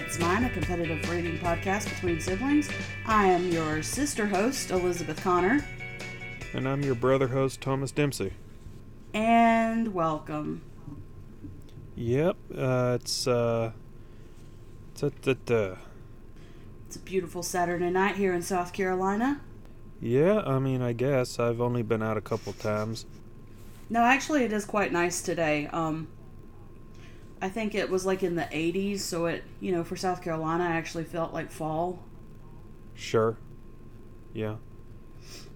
episode of Your Words Against Mine, a competitive reading podcast between siblings. I am your sister host, Elizabeth Connor, And I'm your brother host, Thomas Dempsey. and welcome. Yep, uh, it's, uh, it's It's a beautiful Saturday night here in South Carolina. yeah, I mean, I guess. I've only been out a couple times. No, actually, it is quite nice today. Um, I think it was like in the 80s, so it, you know, for South Carolina, actually felt like fall. Sure. Yeah.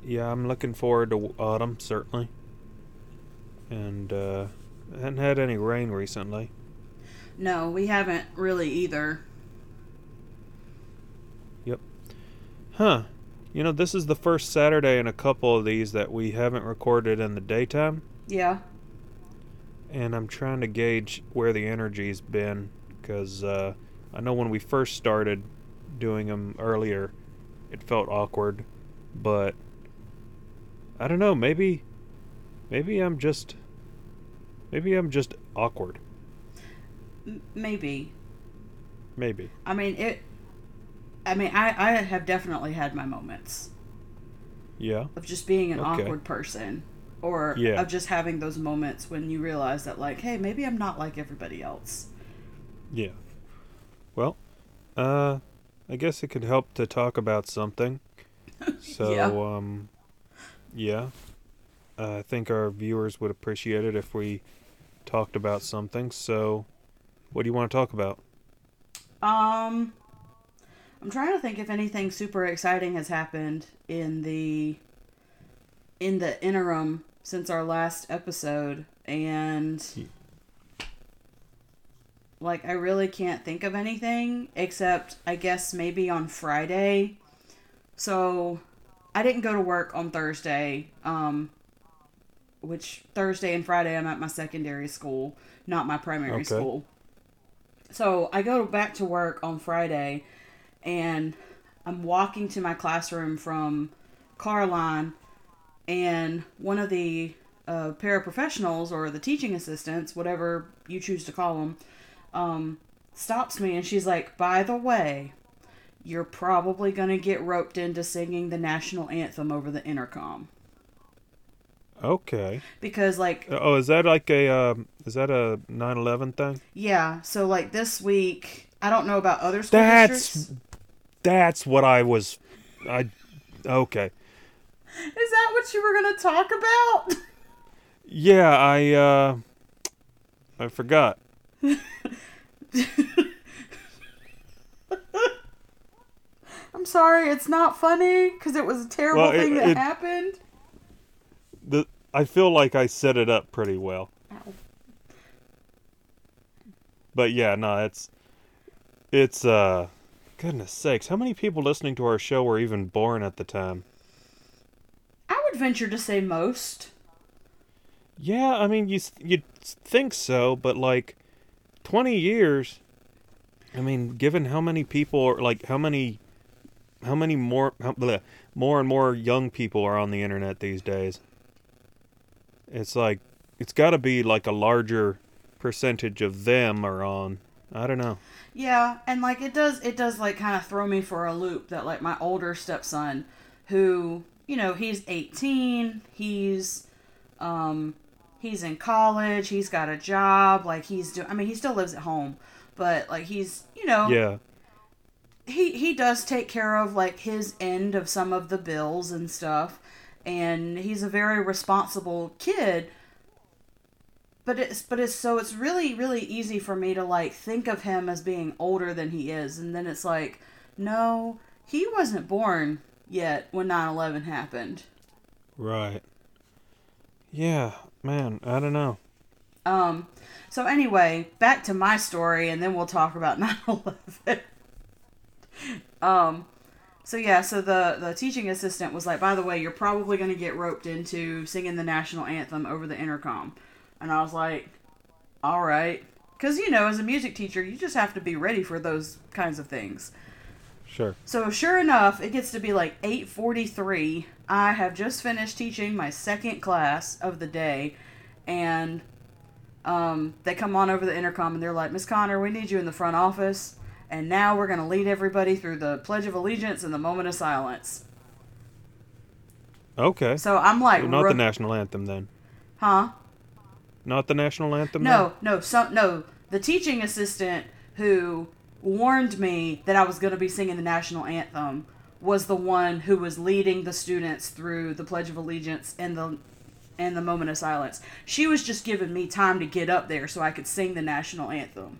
Yeah, I'm looking forward to autumn, certainly. And, uh, I hadn't had any rain recently. No, we haven't really either. Yep. Huh. You know, this is the first Saturday in a couple of these that we haven't recorded in the daytime. Yeah. And I'm trying to gauge where the energy's been because uh, I know when we first started doing them earlier, it felt awkward, but I don't know. Maybe, maybe I'm just, maybe I'm just awkward. Maybe. Maybe. I mean, it. I mean, I, I have definitely had my moments Yeah. of just being an Okay. awkward person. Or Yeah. of just having those moments when you realize that, like, hey, maybe I'm not like everybody else. Yeah. Well, uh, I guess it could help to talk about something. So, Yeah. um, yeah. Uh, I think our viewers would appreciate it if we talked about something. So, what do you want to talk about? Um, I'm trying to think if anything super exciting has happened in the in the interim since our last episode, and like I really can't think of anything except I guess maybe on Friday. So I didn't go to work on Thursday. Um, which Thursday and Friday I'm at my secondary school, not my primary Okay. school. So I go back to work on Friday and I'm walking to my classroom from Carline and one of the uh, paraprofessionals or the teaching assistants, whatever you choose to call them, um, stops me and she's like, by the way, you're probably going to get roped into singing the national anthem over the intercom. Okay. Because, like, Oh, is that like a um, is that a 9/11 thing? yeah, so like this week, I don't know about other school That's districts. that's what I was. I okay. Is that what you were going to talk about? Yeah, I uh, I forgot. I'm sorry, it's not funny because it was a terrible Well, it- thing that it- happened. The I feel like I set it up pretty well. Ow. But yeah, no, it's it's uh goodness sakes, how many people listening to our show were even born at the time? Would venture to say most. Yeah, I mean you you think so, but like 20 years I mean, given how many people are like how many how many more how, bleh, more and more young people are on the internet these days. It's like it's got to be like a larger percentage of them are on. I don't know. Yeah, and like it does it does like kind of throw me for a loop that like my older stepson who, you know, he's 18, he's um he's in college, he's got a job, like he's doing I mean, he still lives at home, but like he's, you know, Yeah. he he does take care of like his end of some of the bills and stuff and he's a very responsible kid but it's but it's so it's really really easy for me to like think of him as being older than he is and then it's like no he wasn't born yet when 9-11 happened. Right. Yeah, man, I don't know. um so anyway back to my story and then we'll talk about 9-11 um so yeah so the the teaching assistant was like by the way you're probably going to get roped into singing the national anthem over the intercom. And i was like all right. Because you know as a music teacher you just have to be ready for those kinds of things Sure. so sure enough it gets to be like 8.43 i have just finished teaching my second class of the day and um, they come on over the intercom and they're like, Miss Connor, we need you in the front office. And now we're going to lead everybody through the Pledge of Allegiance and the moment of silence. Okay. So I'm like, Well, not ru- the national anthem then. huh? Not the national anthem. No, no, some no. The teaching assistant who warned me that I was going to be singing the national anthem was the one who was leading the students through the Pledge of Allegiance and the and the moment of silence. She was just giving me time to get up there so I could sing the national anthem.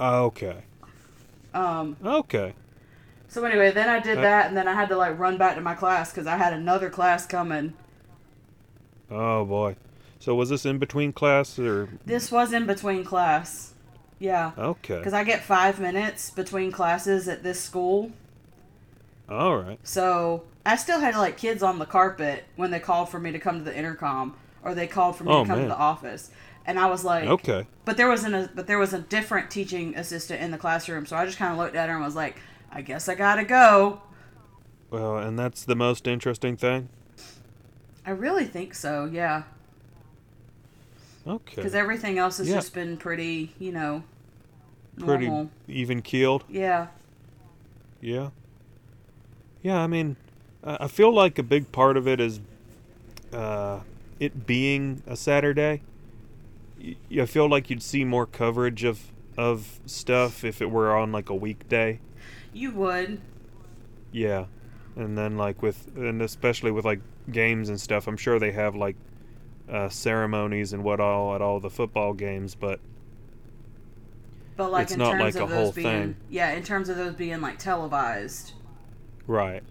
Okay. Um, Okay. so anyway, then I did Uh, that, and then I had to like run back to my class because I had another class coming. Oh boy. So was this in between class or? This was in between class. Yeah. Okay. Because I get five minutes between classes at this school. All right. So I still had like kids on the carpet when they called for me to come to the intercom or they called for me Oh, to come man. to the office. And I was like, Okay. but there wasn't a but there was a different teaching assistant in the classroom. So I just kind of looked at her and was like, I guess I gotta go. Well, and that's the most interesting thing. I really think so, yeah. Okay. Because everything else has Yeah. just been pretty, you know, Pretty normal. even keeled. Yeah. Yeah. Yeah, I mean, I feel like a big part of it is uh, it being a Saturday. I feel like you'd see more coverage of of stuff if it were on like a weekday. You would. Yeah. And then like with and especially with like games and stuff, I'm sure they have like uh, ceremonies and what all at all the football games, but But like It's in not terms like of a those whole being thing. yeah, in terms of those being like televised. right.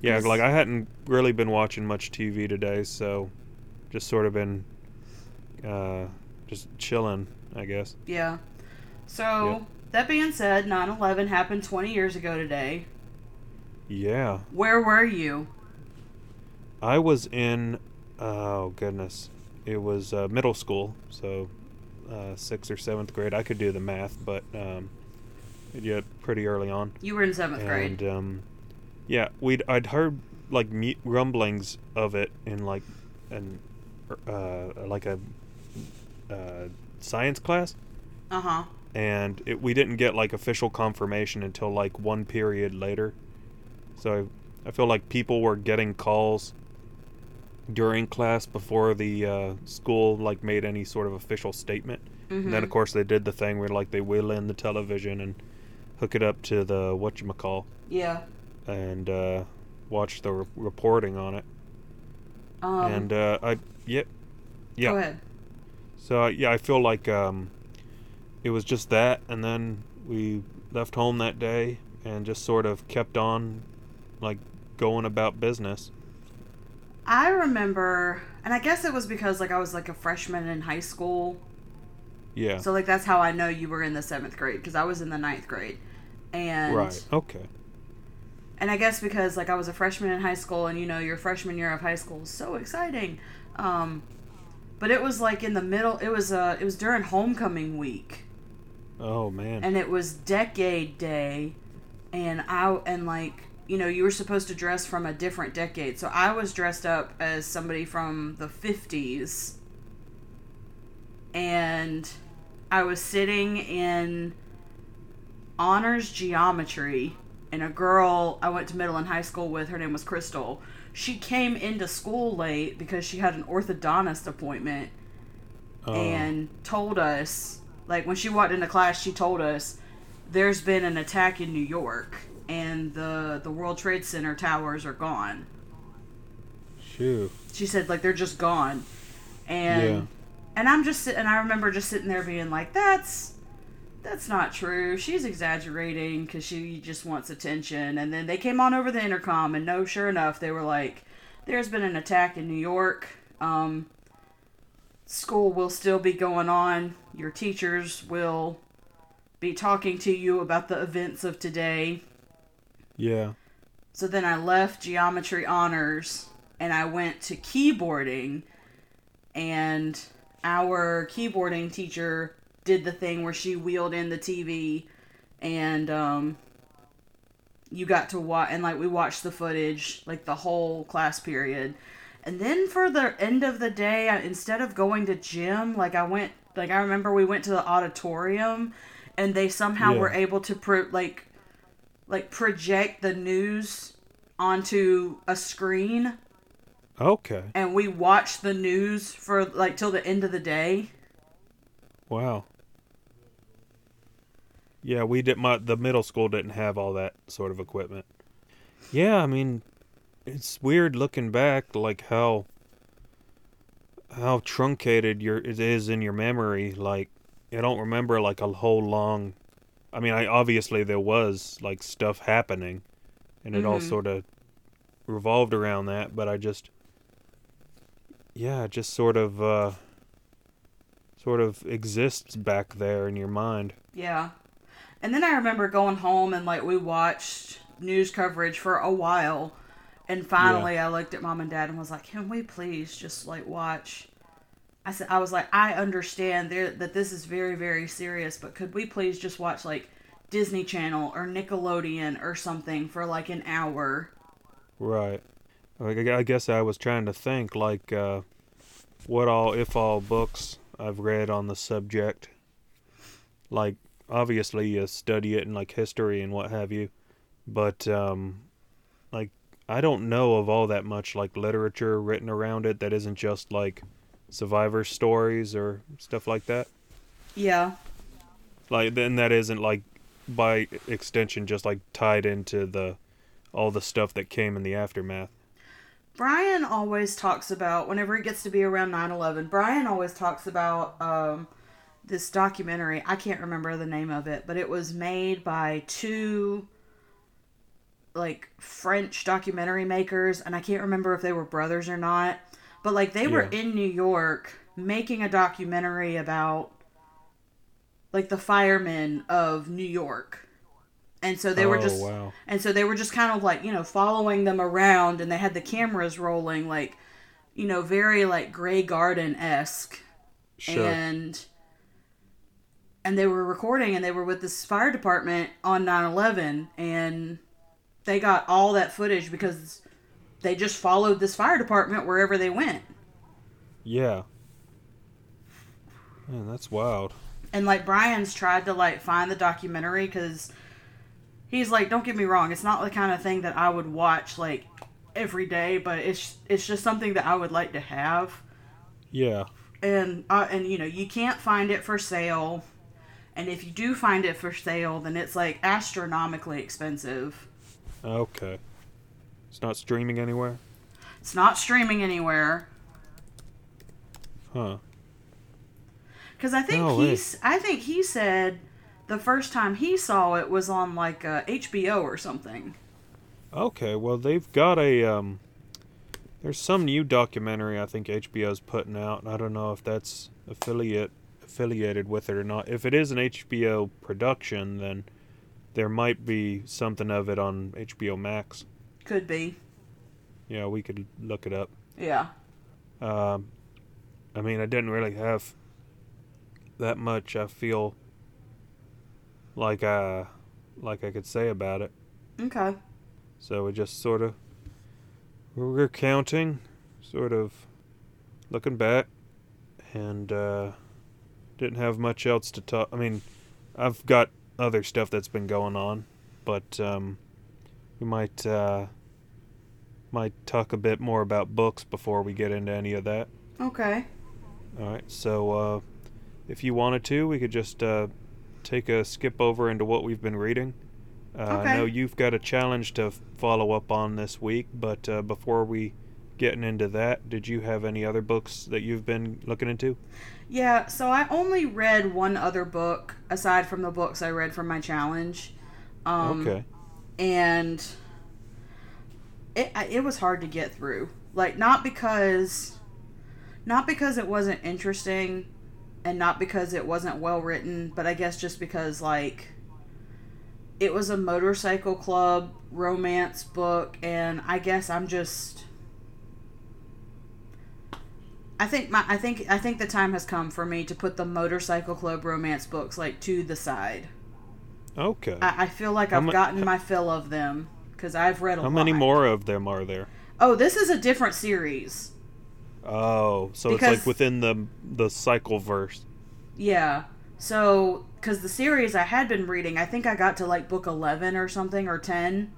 Yeah, like I hadn't really been watching much TV today, so just sort of been uh, just chilling, I guess. Yeah. So Yep. that being said, 9/11 happened 20 years ago today. Yeah. Where were you? I was in oh goodness. It was uh, middle school, so uh, sixth or seventh grade. I could do the math, but um, yeah, pretty early on. You were in seventh grade. and um, yeah, we'd I'd heard like mu- rumblings of it in like an uh, like a uh, science class, Uh huh. and it, we didn't get like official confirmation until like one period later. So I, I feel like people were getting calls during class before the uh, school like made any sort of official statement. And then of course they did the thing where like they wheel in the television and hook it up to the what you call Yeah. and uh, watch the re- reporting on it. Um, and uh, I yeah yeah. Go ahead. So yeah, I feel like um, it was just that, and then we left home that day and just sort of kept on like going about business. I remember, and I guess it was because like I was like a freshman in high school, Yeah. so like that's how I know you were in the seventh grade because I was in the ninth grade, and right. Okay. and I guess because like I was a freshman in high school, and you know your freshman year of high school is so exciting, um, but it was like in the middle. It was uh it was during homecoming week, Oh man. and it was decade day, and I and like you know you were supposed to dress from a different decade, so I was dressed up as somebody from the fifties, and I was sitting in honors geometry and a girl I went to middle and high school with, her name was Crystal. She came into school late because she had an orthodontist appointment Oh, and told us, like when she walked into class, she told us there's been an attack in New York and the the World Trade Center towers are gone. shoo. She said like they're just gone. And Yeah. and I'm just and I remember just sitting there being like that's that's not true. She's exaggerating because she just wants attention. And then they came on over the intercom, and no, sure enough, they were like, "There's been an attack in New York. Um, school will still be going on. Your teachers will be talking to you about the events of today." Yeah. So then I left geometry honors and I went to keyboarding and our keyboarding teacher did the thing where she wheeled in the TV and um you got to watch and like we watched the footage like the whole class period. And then for the end of the day, I, instead of going to gym, like I went Like I remember we went to the auditorium, and they somehow Yeah. were able to pro- like like project the news onto a screen, Okay. and we watched the news for like till the end of the day. Wow. Yeah, we did. My the middle school didn't have all that sort of equipment. Yeah, I mean, it's weird looking back, like how how truncated your it is in your memory. Like, I don't remember like a whole long. I mean, I obviously there was like stuff happening, and it all Mhm. sort of revolved around that. But I just, yeah, it just sort of. uh sort of exists back there in your mind. Yeah. And then I remember going home and like we watched news coverage for a while. And finally I looked at mom and dad and was like, "Can we please just like watch I said I was like, "I understand there that this is very very serious, but could we please just watch like Disney Channel or Nickelodeon or something for like an hour?" Right. Like, I guess I was trying to think, like, uh, what all, if all, books I've read on the subject. Like, obviously, you study it in, like, history and what have you. But, um, like, I don't know of all that much, like, literature written around it that isn't just, like, survivor stories or stuff like that. Yeah. Like, then that isn't, like, by extension, just, like, tied into the all the stuff that came in the aftermath. Brian always talks about whenever it gets to be around 9/11, Brian always talks about um this documentary. I can't remember the name of it, but it was made by two like French documentary makers and I can't remember if they were brothers or not. But like they were Yeah. in New York making a documentary about like the firemen of New York. And so they were Oh, just wow. and so they were just kind of like, you know, following them around and they had the cameras rolling like, you know, very like Grey Garden esque. Sure. And and they were recording and they were with this fire department on 9/11 and they got all that footage because they just followed this fire department wherever they went. Yeah. Man, that's wild. and like Brian's tried to like find the documentary because he's like, don't get me wrong, it's not the kind of thing that I would watch like every day, but it's it's just something that I would like to have. Yeah. And uh, and you know you can't find it for sale, and if you do find it for sale, then it's like astronomically expensive. Okay. It's not streaming anywhere? It's not streaming anywhere Huh. because I think No he's I think he said the first time he saw it was on like uh, HBO or something. Okay, well they've got a um there's some new documentary I think HBO's putting out. I don't know if that's affiliate affiliated with it or not. If it is an HBO production, then there might be something of it on HBO Max. Could be, Yeah, we could look it up. yeah. Um, I mean, I didn't really have that much. I feel like I like I could say about it. Okay. So we just sort of we're counting, sort of looking back, and uh, didn't have much else to talk. I mean, I've got other stuff that's been going on, but um, we might uh, might talk a bit more about books before we get into any of that. Okay. All right. So uh, if you wanted to, we could just uh, take a skip over into what we've been reading. Uh, I know you've got a challenge to follow up on this week, but uh, before we getting into that, did you have any other books that you've been looking into? Yeah, so I only read one other book aside from the books I read from my challenge. Um, okay. And it I- it was hard to get through. Like not because not because it wasn't interesting and not because it wasn't well written, but I guess just because like it was a motorcycle club romance book and I guess I'm just I think my I think I think the time has come for me to put the motorcycle club romance books like to the side. Okay. I, I feel like I've mu- gotten my fill of them because I've read a How lot. many more of them are there? Oh, this is a different series. Oh, so it's like within the the cycle verse. Yeah. So, because the series I had been reading, I think I got to like book 11 or something, or 10.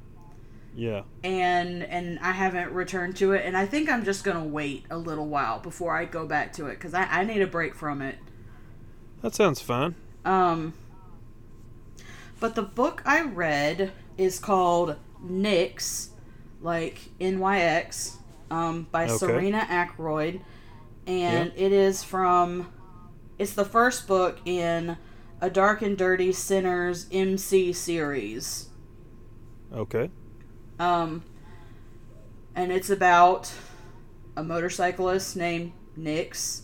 Yeah. And and I haven't returned to it, and I think I'm just gonna wait a little while before I go back to it because I, I need a break from it. That sounds fun. Um, but the book I read is called Nyx, like NYX, um, by Okay. Serena Akeroyd, and it is from. It's the first book in a Dark and Dirty Sinners MC series. Okay. Um, and it's about a motorcyclist named Nix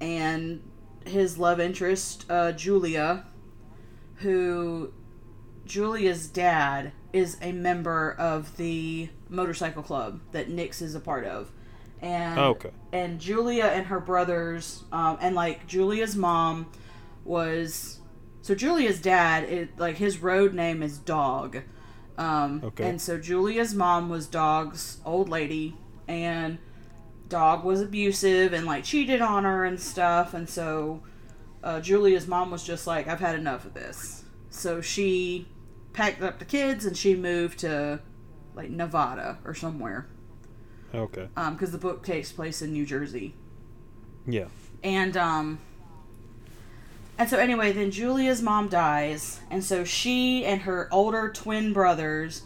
and his love interest, uh, Julia, who Julia's dad is a member of the motorcycle club that Nix is a part of. And Okay. and Julia and her brothers, um, and like Julia's mom was so Julia's dad, it, like his road name is Dog. Um, Okay. And so Julia's mom was Dog's old lady, and Dog was abusive and like cheated on her and stuff. And so uh, Julia's mom was just like, I've had enough of this. So she packed up the kids and she moved to like Nevada or somewhere Okay. Um, because the book takes place in New Jersey. Yeah. And um and so anyway, then Julia's mom dies, and so she and her older twin brothers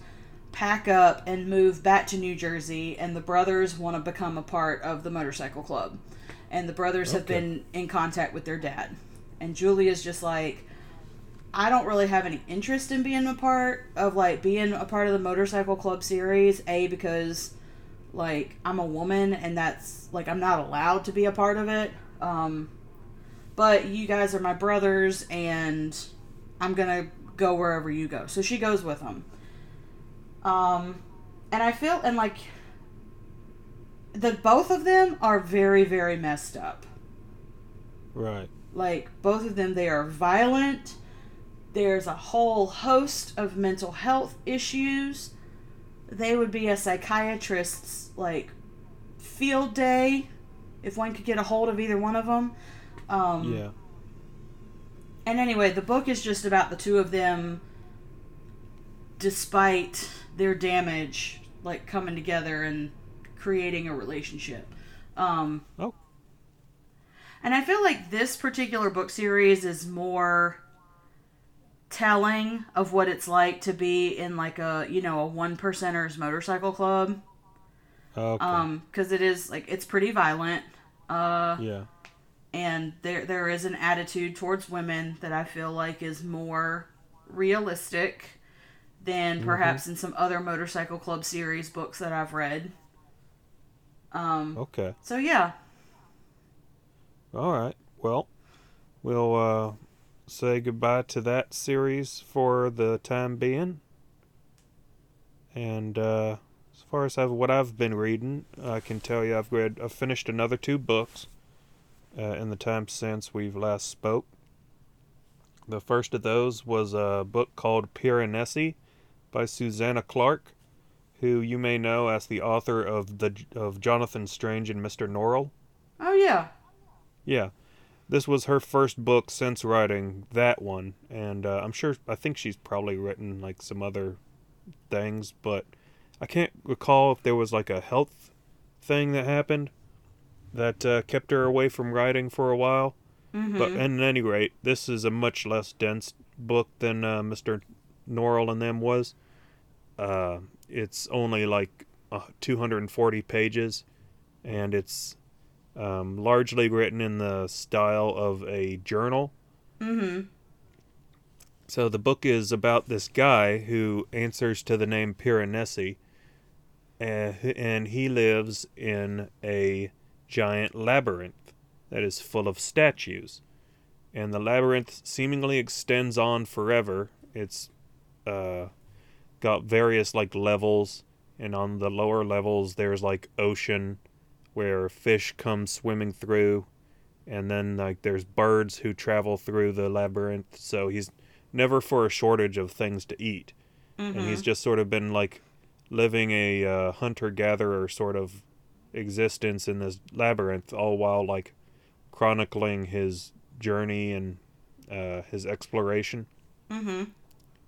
pack up and move back to New Jersey, and the brothers want to become a part of the motorcycle club. And the brothers have been in contact with their dad. And Julia's just like I don't really have any interest in being a part of like being a part of the motorcycle club series, A because like I'm a woman and that's like I'm not allowed to be a part of it. Um but you guys are my brothers and I'm going to go wherever you go. So she goes with them. Um and I feel and like the both of them are very very messed up. Right. Like both of them they are violent. There's a whole host of mental health issues. They would be a psychiatrist's like field day if one could get a hold of either one of them. Um, Yeah. And anyway, the book is just about the two of them, despite their damage, like coming together and creating a relationship. Um, Oh. and I feel like this particular book series is more telling of what it's like to be in like a you know a one percenters motorcycle club Okay. um because it is like it's pretty violent uh yeah. and there there is an attitude towards women that I feel like is more realistic than perhaps in some other motorcycle club series books that I've read. Um Okay. so yeah. All right. Well, we'll uh, say goodbye to that series for the time being. And uh, as far as I've, what I've been reading, I can tell you I've read, I've finished another two books uh, in the time since we've last spoke. The first of those was a book called Piranesi by Susanna Clarke, who you may know as the author of the of Jonathan Strange and Mr. Norrell. Oh yeah. Yeah. This was her first book since writing that one, and uh, I'm sure, I think she's probably written like some other things, but I can't recall if there was like a health thing that happened that uh, kept her away from writing for a while. Mm-hmm. But at any rate, this is a much less dense book than uh, Mr. Norrell and them was. Uh, it's only like uh, 240 pages, and it's um, largely written in the style of a journal. mm-hmm. So the book is about this guy who answers to the name Piranesi, and he lives in a giant labyrinth that is full of statues. And the labyrinth seemingly extends on forever. It's uh, got various like levels, and on the lower levels there's like ocean where fish come swimming through, and then like there's birds who travel through the labyrinth. So he's never for a shortage of things to eat. Mm-hmm. And he's just sort of been like living a uh, hunter gatherer sort of existence in this labyrinth, all while like chronicling his journey and uh, his exploration. Mm-hmm.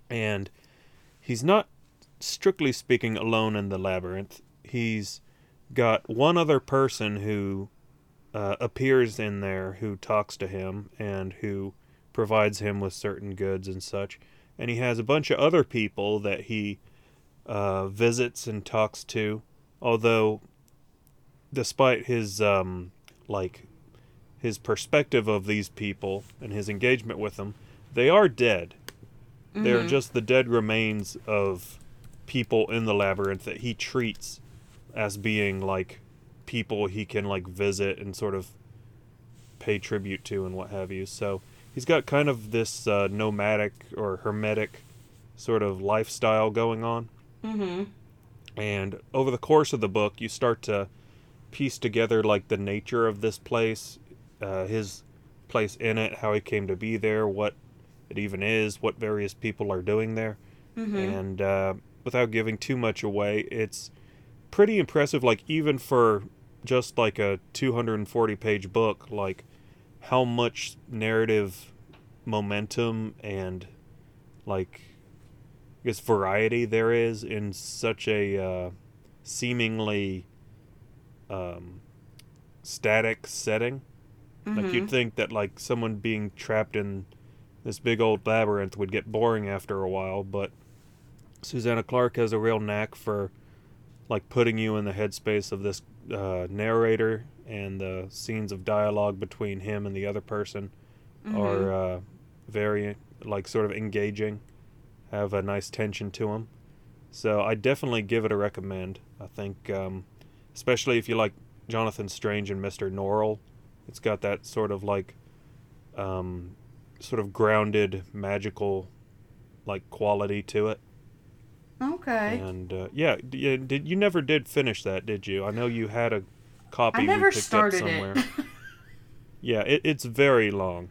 And he's not, strictly speaking, alone in the labyrinth. He's got one other person who uh, appears in there who talks to him and who provides him with certain goods and such. And he has a bunch of other people that he uh, visits and talks to, although, despite his um, like his perspective of these people and his engagement with them, they are dead. They're Mhm. just the dead remains of people in the labyrinth that he treats as being like people he can like visit and sort of pay tribute to and what have you. So he's got kind of this uh, nomadic or hermetic sort of lifestyle going on. Mm-hmm. And over the course of the book, you start to piece together like the nature of this place, uh, his place in it, how he came to be there, what it even is, what various people are doing there. Mm-hmm. And uh, without giving too much away, it's pretty impressive. Like even for just like a 240 page book, like how much narrative momentum and like I guess variety there is in such a uh, seemingly um, static setting. Like Mm-hmm. you'd think that like someone being trapped in this big old labyrinth would get boring after a while, but Susanna Clarke has a real knack for like putting you in the headspace of this uh, narrator and the scenes of dialogue between him and the other person Mm-hmm. are uh, very like sort of engaging, have a nice tension to them. So I definitely give it a recommend. I think, um, especially if you like Jonathan Strange and Mister Norrell, it's got that sort of like, um, sort of grounded magical, like quality to it. Okay. And uh, yeah, yeah, did you never did finish that, did you? I know you had a copy I never picked started up somewhere. it. Yeah, it, it's very long.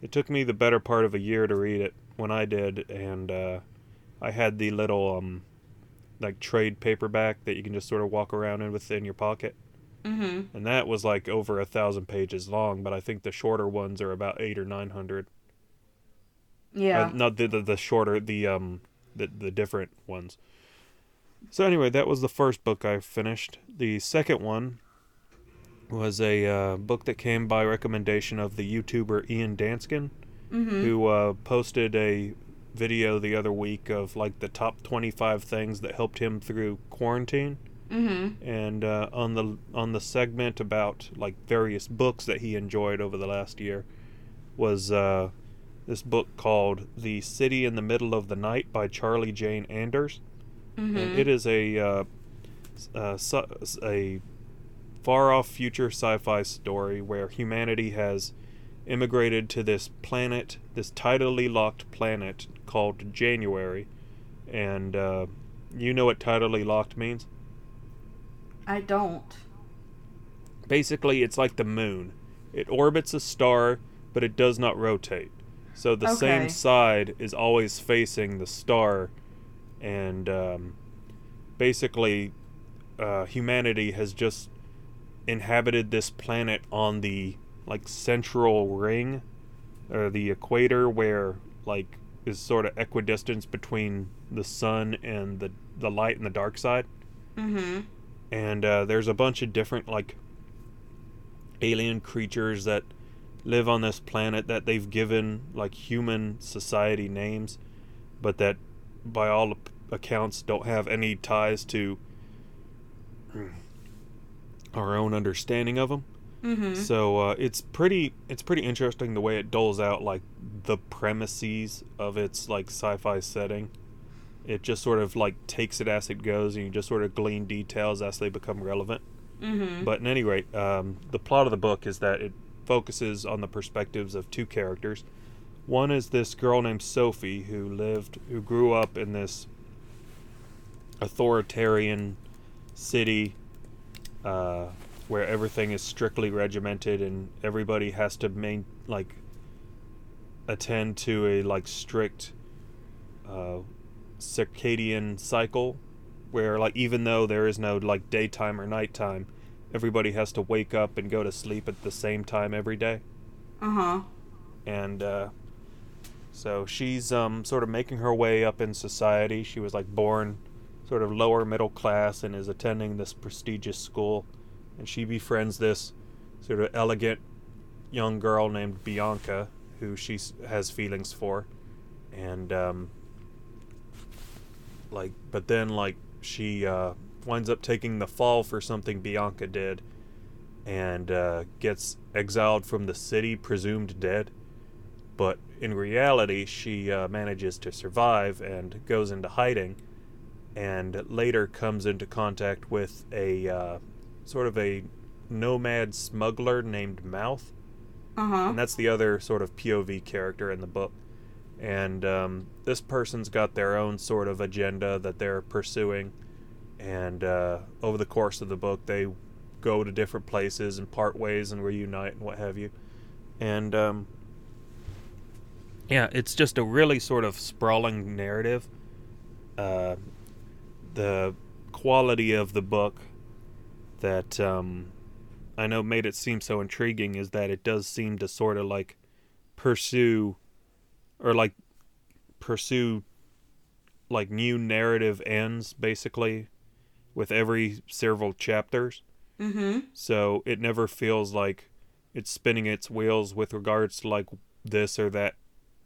It took me the better part of a year to read it when I did, and uh, I had the little um, like trade paperback that you can just sort of walk around in within your pocket, mm-hmm. and that was like over a thousand pages long. But I think the shorter ones are about eight or nine hundred. Yeah. Uh, not the, the the shorter the um the the different ones. So anyway, that was the first book I finished. The second one was a uh, book that came by recommendation of the YouTuber Ian Danskin, mm-hmm. who uh, posted a video the other week of like the top 25 things that helped him through quarantine Mm-hmm. and uh, on the on the segment about like various books that he enjoyed over the last year was uh, this book called The City in the Middle of the Night by Charlie Jane Anders Mm-hmm. and it is a uh, s- uh, a far off future sci-fi story where humanity has immigrated to this planet, this tidally locked planet called January, and uh, you know what tidally locked means? I don't. Basically, it's like the moon. It orbits a star, but it does not rotate. So the Okay. same side is always facing the star, and um, basically, uh, humanity has just inhabited this planet on the like central ring, or the equator, where like is sort of equidistance between the sun and the the light and the dark side Mm-hmm. and uh, there's a bunch of different like alien creatures that live on this planet that they've given like human society names but that by all accounts don't have any ties to our own understanding of them Mm-hmm. so uh, it's pretty it's pretty interesting the way it doles out like the premises of its like sci-fi setting it just sort of like takes it as it goes and you just sort of glean details as they become relevant Mm-hmm. but at any rate um, the plot of the book is that it focuses on the perspectives of two characters. One is this girl named sophie who lived who grew up in this authoritarian city uh, where everything is strictly regimented and everybody has to main like attend to a like strict uh, circadian cycle where like even though there is no like daytime or nighttime everybody has to wake up and go to sleep at the same time every day Uh huh. and uh, so she's um, sort of making her way up in society. She was like born sort of lower middle class and is attending this prestigious school, and she befriends this sort of elegant young girl named Bianca, who she has feelings for, and um, like, but then like she uh, winds up taking the fall for something Bianca did, and uh, gets exiled from the city, presumed dead. But in reality, she uh, manages to survive and goes into hiding, and later comes into contact with a uh, sort of a nomad smuggler named Mouth Uh huh. and that's the other sort of POV character in the book. And um, this person's got their own sort of agenda that they're pursuing, and uh, over the course of the book, they go to different places and part ways and reunite and what have you. And um, yeah, it's just a really sort of sprawling narrative. Uh, the quality of the book that um, I know made it seem so intriguing is that it does seem to sort of like pursue or like pursue like new narrative ends basically with every several chapters. Mm-hmm. So it never feels like it's spinning its wheels with regards to like this or that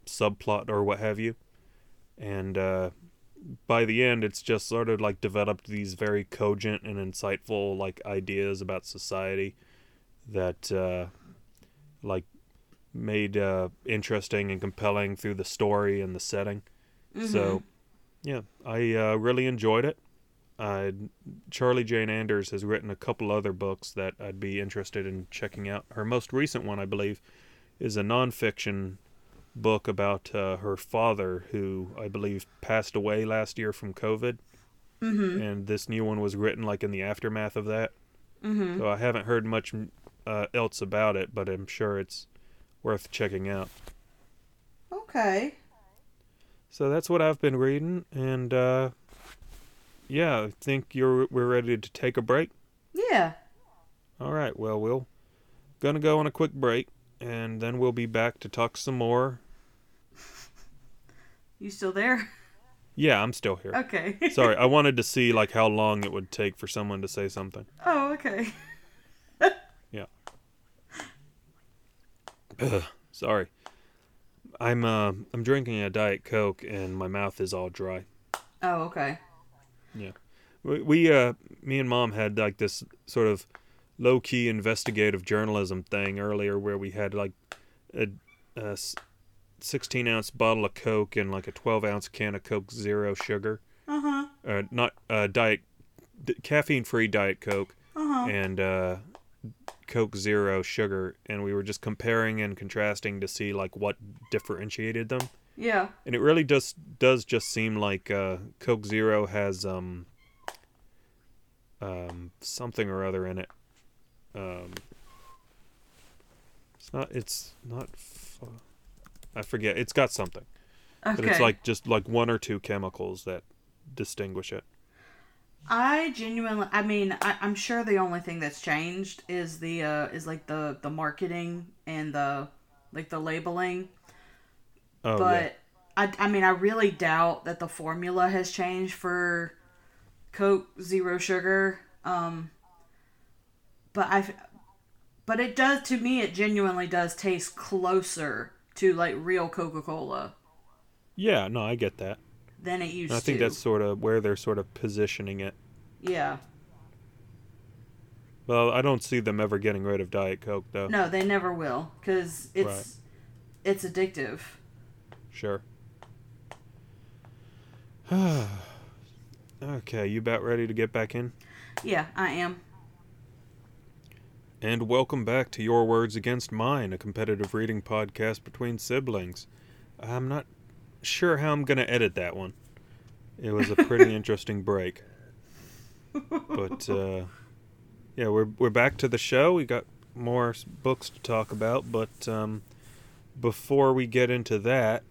subplot or what have you. And uh, by the end, it's just sort of like developed these very cogent and insightful like ideas about society that uh, like made uh, interesting and compelling through the story and the setting. So, yeah, I uh, really enjoyed it. Uh, Charlie Jane Anders has written a couple other books that I'd be interested in checking out. Her most recent one, I believe, is a nonfiction book about uh, her father, who I believe passed away last year from COVID. Mm-hmm. And this new one was written like in the aftermath of that. Mm-hmm. So I haven't heard much uh, else about it, but I'm sure it's worth checking out. Okay. So that's what I've been reading, and uh, yeah, I think you're we're ready to take a break. Yeah. All right, well, we'll gonna go on a quick break, and then we'll be back to talk some more. You still there? Yeah, I'm still here. Okay. Sorry, I wanted to see like how long it would take for someone to say something. Oh, okay. Ugh, sorry. I'm uh I'm drinking a diet coke and my mouth is all dry. Oh, okay. Yeah, we, we uh me and mom had like this sort of low key investigative journalism thing earlier where we had like a 16 ounce bottle of coke and like a 12 ounce can of coke zero sugar Uh huh. uh not uh diet d- caffeine free diet coke Uh huh. and uh coke zero sugar and we were just comparing and contrasting to see like what differentiated them Yeah. and it really does does just seem like uh, Coke Zero has um, um, something or other in it. Um, it's not. It's not. F- I forget. It's got something, Okay. but it's like just like one or two chemicals that distinguish it. I genuinely, I mean, I, I'm sure the only thing that's changed is the uh is like the the marketing and the like the labeling. Oh but I, I mean, I really doubt that the formula has changed for Coke Zero Sugar. Um, but I, but it does to me. It genuinely does taste closer to like real Coca Cola yeah. Yeah. No, I get that. than it used And I think to. that's sort of where they're sort of positioning it. yeah. Well, I don't see them ever getting rid of Diet Coke though. No, they never will because it's Right. it's addictive. Sure. okay, you about ready to get back in? Yeah, I am. And welcome back to Your Words Against Mine, a competitive reading podcast between siblings. I'm not sure how I'm going to edit that one. It was a pretty interesting break. But uh, yeah, we're we're back to the show. We got more books to talk about, but um, before we get into that,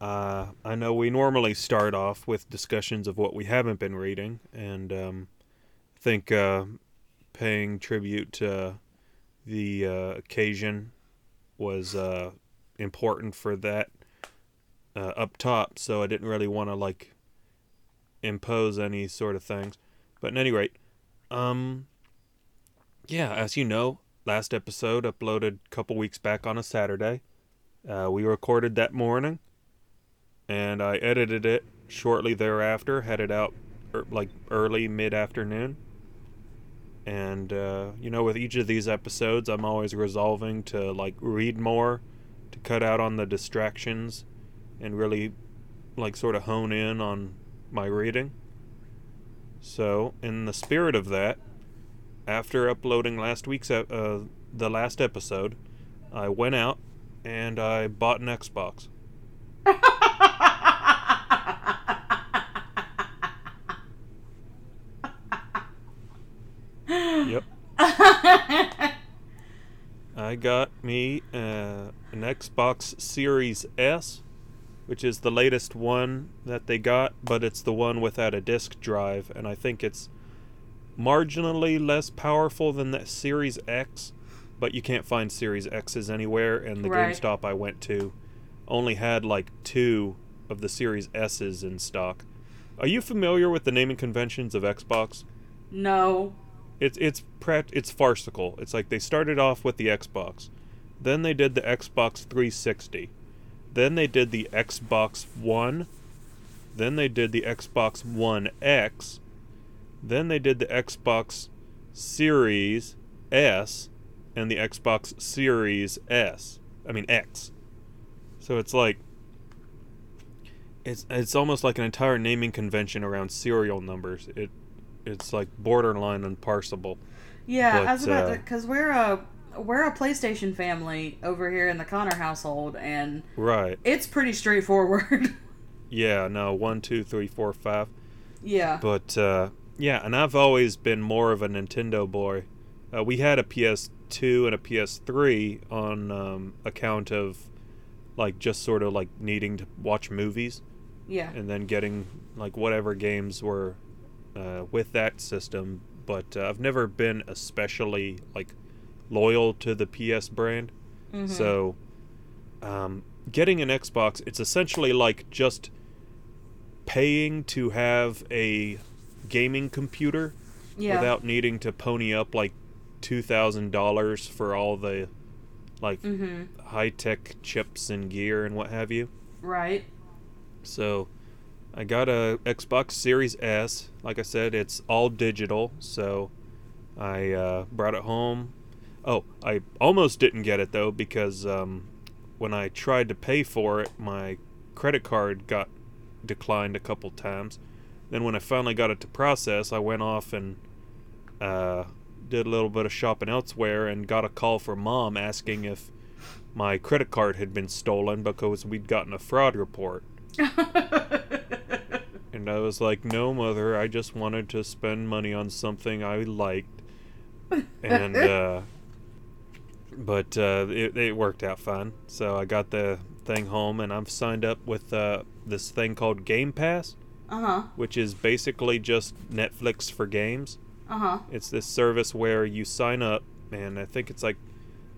uh, I know we normally start off with discussions of what we haven't been reading, and um, I think uh, paying tribute to the uh, occasion was uh, important for that uh, up top, so I didn't really want to like impose any sort of things. But at any rate, um, yeah, as you know, last episode uploaded a couple weeks back on a Saturday. Uh, we recorded that morning, and I edited it shortly thereafter. Had it out er, like early mid afternoon. And uh, you know, with each of these episodes, I'm always resolving to like read more, to cut out on the distractions, and really like sort of hone in on my reading. So, in the spirit of that, after uploading last week's uh, the last episode, I went out and I bought an Xbox. yep. I got me uh, an Xbox Series S, which is the latest one that they got, but it's the one without a disk drive, and I think it's marginally less powerful than the Series X, but you can't find Series X's anywhere, and the Right. GameStop I went to only had like two of the Series S's in stock. Are you familiar with the naming conventions of Xbox? no. It's it's prac- it's farcical. It's like they started off with the Xbox, then they did the Xbox 360, then they did the Xbox One, then they did the Xbox One X, then they did the Xbox Series S, and the Xbox Series S. I mean X. So it's like it's it's almost like an entire naming convention around serial numbers. It it's like borderline unparsable. Yeah, But, I was about uh, to because we're a we're a PlayStation family over here in the Connor household, and Right. it's pretty straightforward. Yeah, no, one, two, three, four, five. yeah. But uh yeah, and I've always been more of a Nintendo boy. Uh, we had a PS2 and a PS3 on um, account of like just sort of like needing to watch movies Yeah. and then getting like whatever games were uh, with that system. But uh, I've never been especially like loyal to the PS brand. Mhm. So, um, getting an Xbox, it's essentially like just paying to have a gaming computer yeah. without needing to pony up like two thousand dollars for all the like mm-hmm. high tech chips and gear and what have you. Right. So, I got a Xbox Series S. Like I said, it's all digital. So, I uh, brought it home. Oh, I almost didn't get it though because um, when I tried to pay for it, my credit card got declined a couple times. Then when I finally got it to process, I went off and uh, did a little bit of shopping elsewhere and got a call from mom asking if my credit card had been stolen because we'd gotten a fraud report. And I was like, no, mother, I just wanted to spend money on something I liked. And, uh, but uh, it, it worked out fine. So I got the thing home and I've signed up with uh, this thing called Game Pass, uh huh. which is basically just Netflix for games. Uh huh. It's this service where you sign up, and I think it's like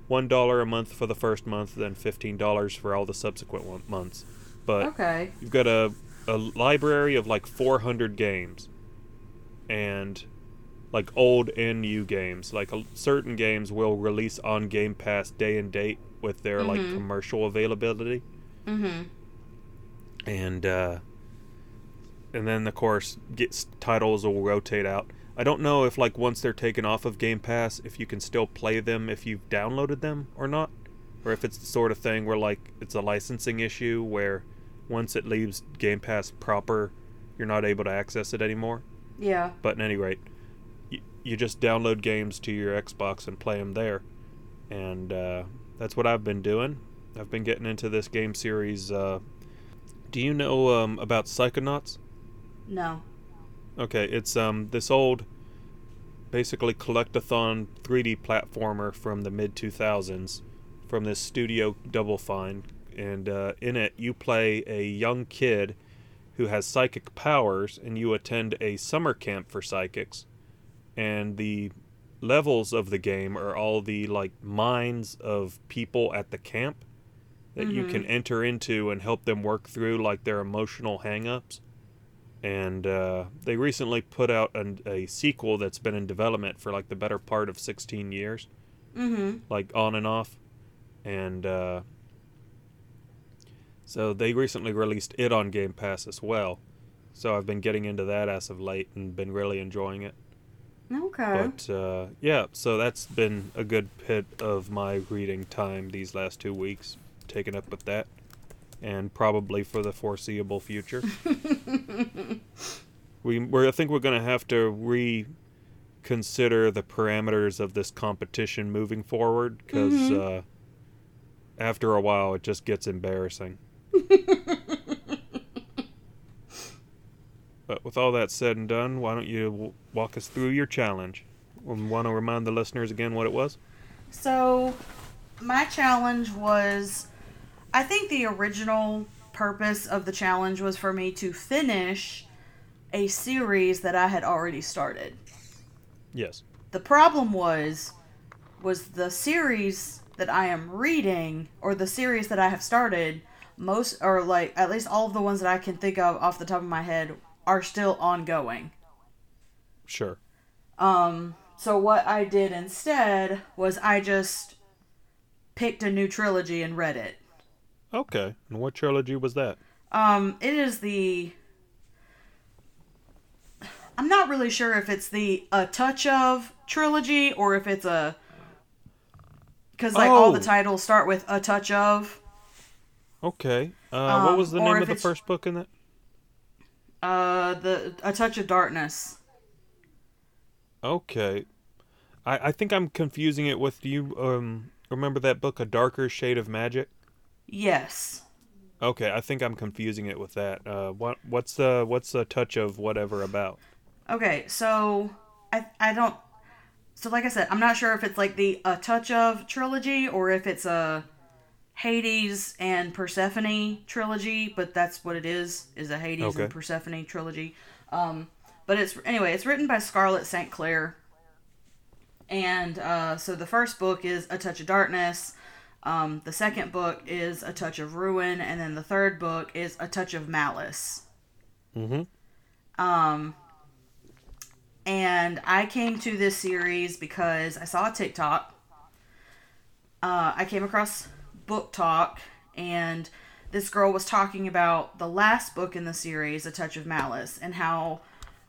one dollar a month for the first month, then fifteen dollars for all the subsequent one- months. But Okay. you've got a a library of like four hundred games, and like old and new games. Like a, certain games will release on Game Pass day and date with their like Mhm. commercial availability Mm-hmm. and uh, and then of course gets titles will rotate out. I don't know if like once they're taken off of Game Pass, if you can still play them if you've downloaded them or not, or if it's the sort of thing where like it's a licensing issue where once it leaves Game Pass proper, you're not able to access it anymore. Yeah. But at any rate, you, you just download games to your Xbox and play them there, and uh, that's what I've been doing. I've been getting into this game series. Uh, do you know um, about Psychonauts? No. Okay, it's um this old, basically collectathon 3D platformer from the mid 2000s, from this studio Double Fine, and uh, in it you play a young kid who has psychic powers, and you attend a summer camp for psychics, and the levels of the game are all the like minds of people at the camp that you can enter into and help them work through like their emotional hangups. And uh, they recently put out an, a sequel that's been in development for like the better part of 16 years, Mm-hmm. like on and off. And uh, so they recently released it on Game Pass as well. So I've been getting into that as of late and been really enjoying it. Okay. But uh, yeah, so that's been a good bit of my reading time these last two weeks, taken up with that, and probably for the foreseeable future. we, we're, I think we're going to have to reconsider the parameters of this competition moving forward because Mhm. uh, after a while it just gets embarrassing. But with all that said and done, why don't you walk us through your challenge? Want to remind the listeners again what it was? So, my challenge was I think the original purpose of the challenge was for me to finish a series that I had already started. Yes. The problem was was the series that I am reading or the series that I have started most or like at least all of the ones that I can think of off the top of my head are still ongoing. Sure. Um, so what I did instead was I just picked a new trilogy and read it. Okay. And what trilogy was that? Um, it is the I'm not really sure if it's the A Touch of trilogy or if it's a cuz like all the Oh. titles start with A Touch of Okay. Uh, what Um, was the name of the first book in that? uh the A Touch of Darkness. Okay. I, I think I'm confusing it with you. Um, remember that book, A Darker Shade of Magic? Yes. Okay, I think I'm confusing it with that. Uh, what what's the what's the touch of whatever about? Okay, so I I don't so like I said, I'm not sure if it's like the A Touch of trilogy or if it's a Hades and Persephone trilogy, but that's what it is, is a Hades Okay. and Persephone trilogy. Um but it's anyway, it's written by Scarlett St. Clair. And uh, so the first book is A Touch of Darkness. Um, the second book is A Touch of Ruin, and then the third book is A Touch of Malice. Mm-hmm. Um, and I came to this series because I saw a TikTok. Uh, I came across BookTok, and this girl was talking about the last book in the series, A Touch of Malice, and how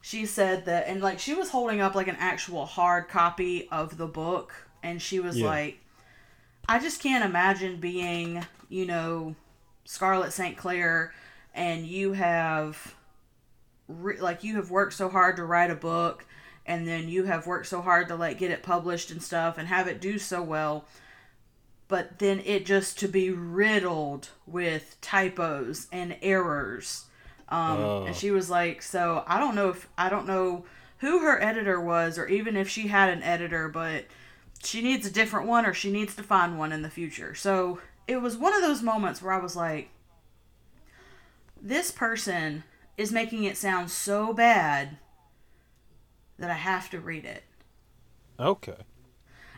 she said that, and like she was holding up like an actual hard copy of the book, and she was Yeah. like, I just can't imagine being, you know, Scarlett St. Clair, and you have re- like you have worked so hard to write a book and then you have worked so hard to like get it published and stuff and have it do so well but then it just to be riddled with typos and errors um Oh. and she was like so i don't know if i don't know who her editor was or even if she had an editor but she needs a different one or she needs to find one in the future so it was one of those moments where i was like this person is making it sound so bad that I have to read it. Okay.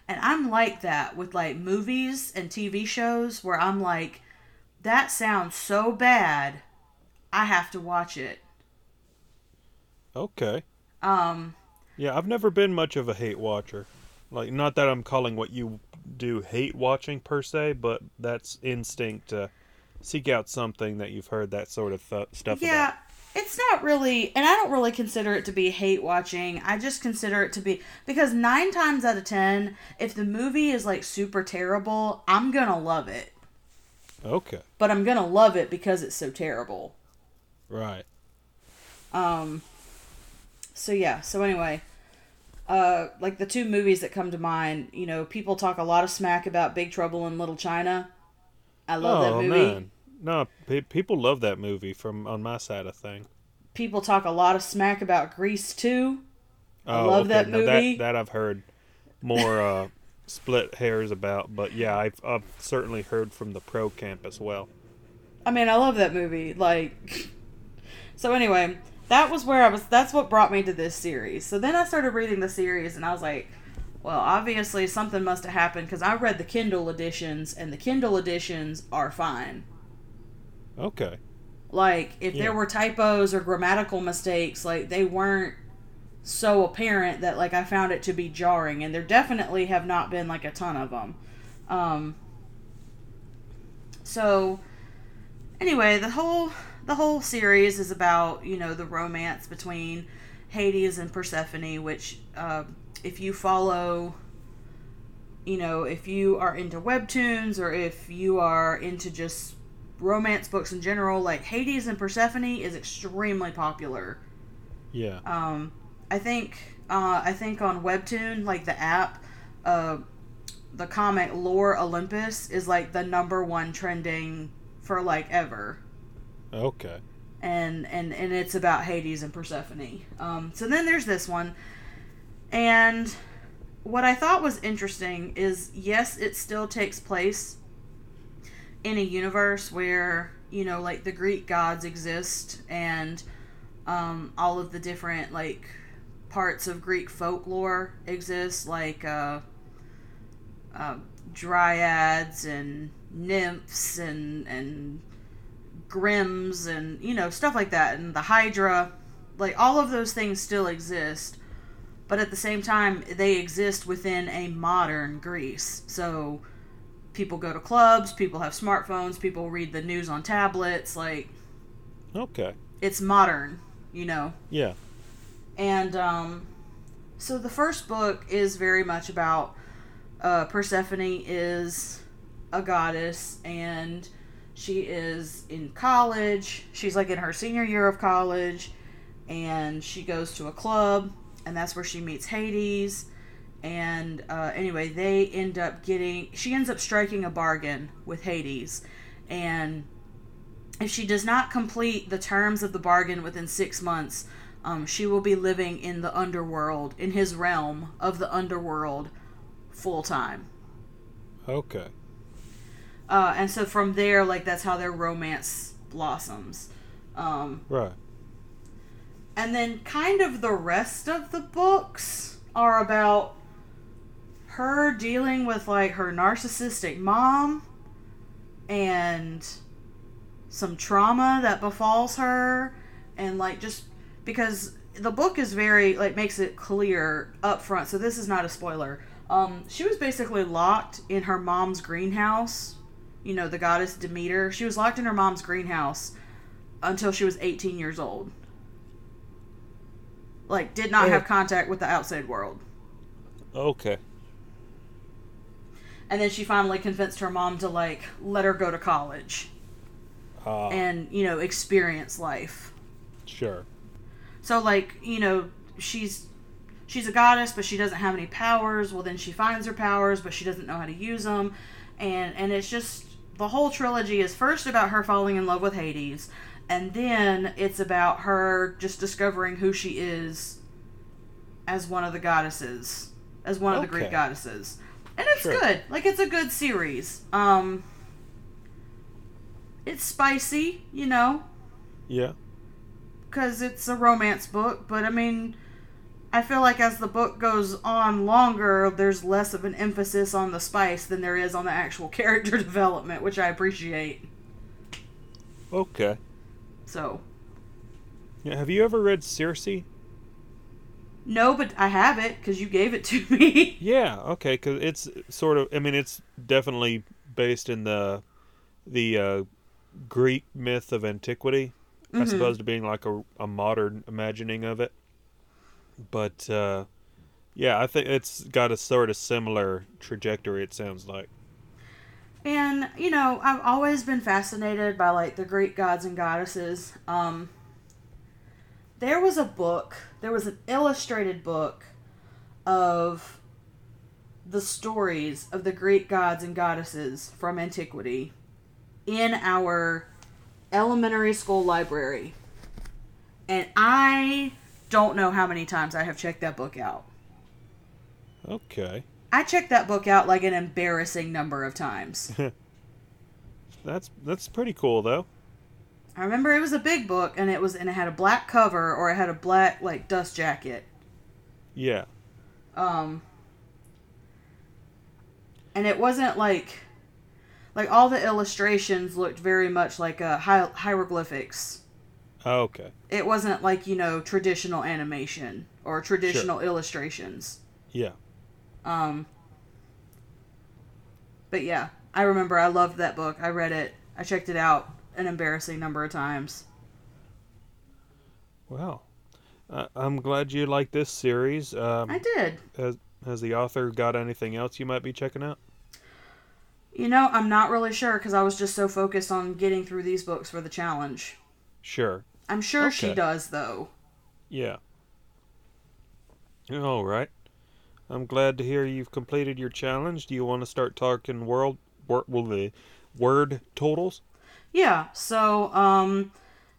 And I'm like that with like movies and TV shows where I'm like, that sounds so bad, I have to watch it. Okay. Um, Yeah, I've never been much of a hate watcher. Like, not that I'm calling what you do hate watching per se, but that's instinct to seek out something that you've heard that sort of th- stuff yeah, about. It's not really, and I don't really consider it to be hate watching. I just consider it to be because nine times out of ten, if the movie is like super terrible, I'm gonna love it. Okay. But I'm gonna love it because it's so terrible. Right. Um so yeah, so anyway, uh like the two movies that come to mind, you know, people talk a lot of smack about Big Trouble in Little China. I love oh that movie. man. No, pe- people love that movie from on my side of thing. People talk a lot of smack about Grease too. I Oh, love that now movie. That, that I've heard more uh, split hairs about, but yeah, I've, I've certainly heard from the pro camp as well. I mean, I love that movie. Like So anyway, that was where I was that's what brought me to this series. So then I started reading the series and I was like, Well, obviously something must have happened because I read the Kindle editions, and the Kindle editions are fine. Okay. Like, if Yeah. there were typos or grammatical mistakes, like, they weren't so apparent that, like, I found it to be jarring. And there definitely have not been, like, a ton of them. Um, so, anyway, the whole. The whole series is about, you know, the romance between Hades and Persephone, which, uh, if you follow you know, if you are into webtoons or if you are into just romance books in general, like Hades and Persephone is extremely popular. Yeah. Um, I think uh, I think on Webtoon, like the app, uh, the comic Lore Olympus is like the number one trending for like ever Okay. and and and it's about Hades and Persephone. Um, so then there's this one, and what I thought was interesting is yes, it still takes place in a universe where you know like the Greek gods exist and um, all of the different like parts of Greek folklore exist, like uh, uh, dryads and nymphs and and grims and you know stuff like that and the hydra like all of those things still exist but at the same time they exist within a modern greece. So people go to clubs people have smartphones people read the news on tablets like Okay. it's modern you know Yeah. and um, so the first book is very much about uh, Persephone is a goddess and she is in college. She's like in her senior year of college and she goes to a club and that's where she meets Hades. And uh, anyway, they end up getting, she ends up striking a bargain with Hades. And if she does not complete the terms of the bargain within six months, um, she will be living in the underworld, in his realm of the underworld, full time. Okay. Uh, and so from there, like that's how their romance blossoms. Um, Right. and then kind of the rest of the books are about her dealing with like her narcissistic mom and some trauma that befalls her and like just because the book is very like makes it clear up front so this is not a spoiler um she was basically locked in her mom's greenhouse you know the goddess demeter she was locked in her mom's greenhouse until she was 18 years old like did not Oh. have contact with the outside world Okay. And then she finally convinced her mom to like let her go to college Ah. and you know experience life. Sure. so like you know she's she's a goddess but she doesn't have any powers. Well then she finds her powers but she doesn't know how to use them and and it's just the whole trilogy is first about her falling in love with hades and then it's about her just discovering who she is as one of the goddesses as one of the greek goddesses and it's Sure. good like it's a good series um it's spicy you know Yeah. because it's a romance book, but I mean, I feel like as the book goes on longer, there's less of an emphasis on the spice than there is on the actual character development, which I appreciate. Okay. So, Yeah. Have you ever read Circe? No, but I have it because you gave it to me. Yeah. Okay. Because it's sort of. I mean, it's definitely based in the the uh, Greek myth of antiquity, Mm-hmm. as opposed to being like a, a modern imagining of it. But uh, yeah, I think it's got a sort of similar trajectory. It sounds like. And, you know, I've always been fascinated by like the Greek gods and goddesses. Um there was a book, there was an illustrated book of the stories of the Greek gods and goddesses from antiquity in our elementary school library. And I don't know how many times I have checked that book out. Okay. I checked that book out like an embarrassing number of times. That's that's pretty cool though. I remember it was a big book and it was and it had a black cover or it had a black like dust jacket. Yeah. Um and it wasn't like like all the illustrations looked very much like uh, hi- hieroglyphics. Oh, okay. It wasn't like you know traditional animation or traditional illustrations. Yeah. Um, but yeah, I remember I loved that book. I read it. I checked it out an embarrassing number of times. Wow. Uh, I'm glad you like this series. Um, I did. has, has the author got anything else you might be checking out? You know, I'm not really sure because I was just so focused on getting through these books for the challenge. Sure. I'm sure she does, though. Yeah. All right. I'm glad to hear you've completed your challenge. Do you want to start talking world word, well, the word totals? Yeah, so, um,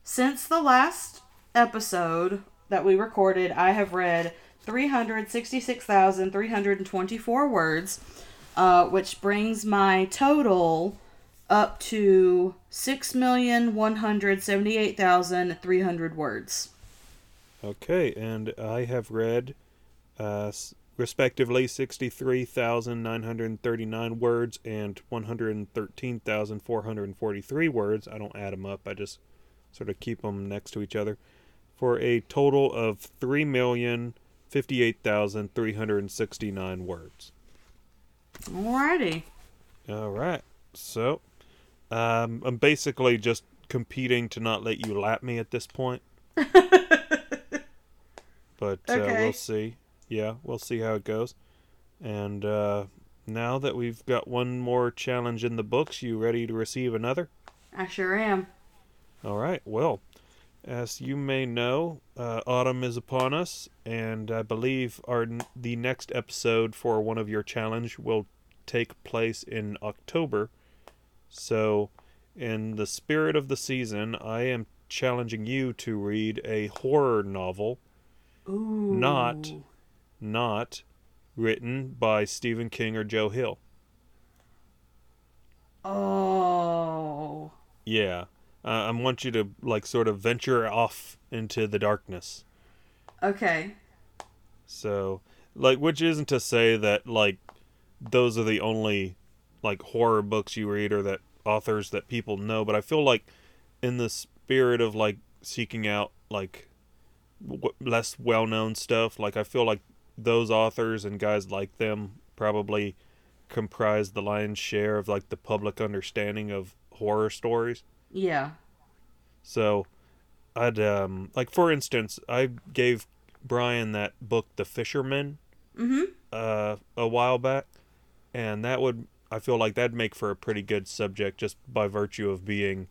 since the last episode that we recorded, I have read 366,324 words, uh, which brings my total up to 6,178,300 words. Okay, and I have read, uh, respectively, 63,939 words and 113,443 words. I don't add them up, I just sort of keep them next to each other. For a total of 3,058,369 words. Alrighty. All right. So, um, I'm basically just competing to not let you lap me at this point. but uh, Okay. we'll see. Yeah, we'll see how it goes. And uh, now that we've got one more challenge in the books, you ready to receive another? I sure am. All right. Well, as you may know, uh, autumn is upon us, and I believe our n- the next episode for one of your challenge will take place in October. So, in the spirit of the season, I am challenging you to read a horror novel Ooh. Not. Not written by Stephen King or Joe Hill. Oh. Yeah. Uh, I want you to like sort of venture off into the darkness. Okay. So, like, which isn't to say that like those are the only like horror books you read or that authors that people know, but I feel like in the spirit of like seeking out like w- less well-known stuff, like I feel like those authors and guys like them probably comprise the lion's share of like the public understanding of horror stories. Yeah. So, I'd um like for instance, I gave Brian that book, The Fisherman, Mm-hmm. uh, a while back, and that would I feel like that'd make for a pretty good subject just by virtue of being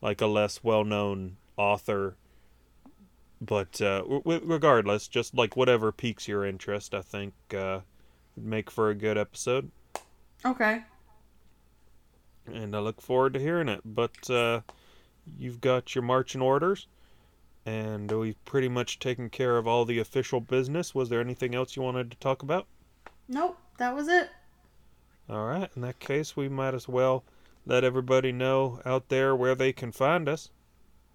like a less well-known author. But uh, w- regardless, just like whatever piques your interest, I think uh, would make for a good episode, Okay. and I look forward to hearing it. But uh, you've got your marching orders, and we've pretty much taken care of all the official business. Was there anything else you wanted to talk about? Nope. That was it. All right, in that case, we might as well let everybody know out there where they can find us.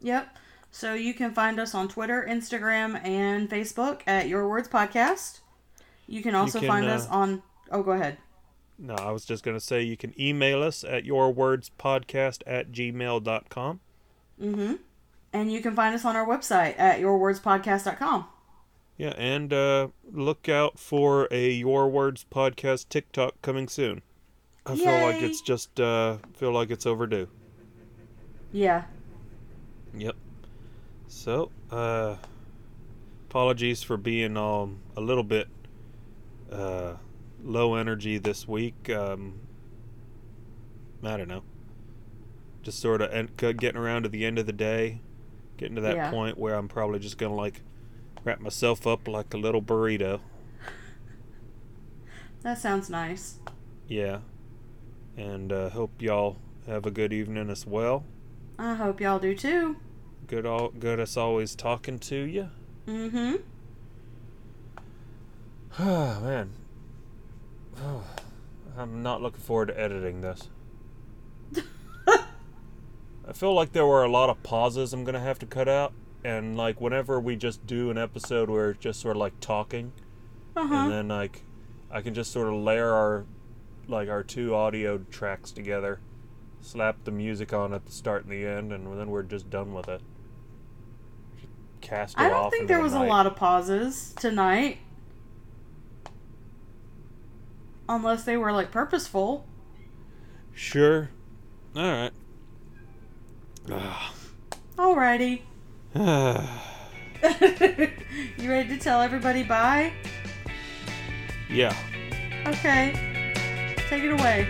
Yep. So you can find us on Twitter, Instagram, and Facebook at Your Words Podcast. You can also can, find uh, us on. Oh, go ahead. No, I was just going to say you can email us at yourwordspodcast at gmail.com. Mm-hmm. And you can find us on our website at yourwordspodcast.com. Yeah, and uh, look out for a Your Words podcast TikTok coming soon. I feel like it's just uh, feel like it's overdue. Yeah. Yep. So, uh, apologies for being um a little bit uh low energy this week. Um, I don't know. Just sort of en- getting around to the end of the day, getting to that Yeah. point where I'm probably just gonna like wrap myself up like a little burrito. That sounds nice. Yeah. And uh, hope y'all have a good evening as well. I hope y'all do too. Good all good as always talking to you. Mm-hmm. Oh man. Oh, I'm not looking forward to editing this. I feel like there were a lot of pauses I'm gonna have to cut out, and like whenever we just do an episode where it's just sort of like talking, Uh-huh. and then like I can just sort of layer our like our two audio tracks together, slap the music on at the start and the end, and then we're just done with it. Cast I don't think there the was a lot of pauses tonight. Unless they were like purposeful. Sure. All right. Alrighty. you ready to tell everybody bye? yeah. Okay. Take it away.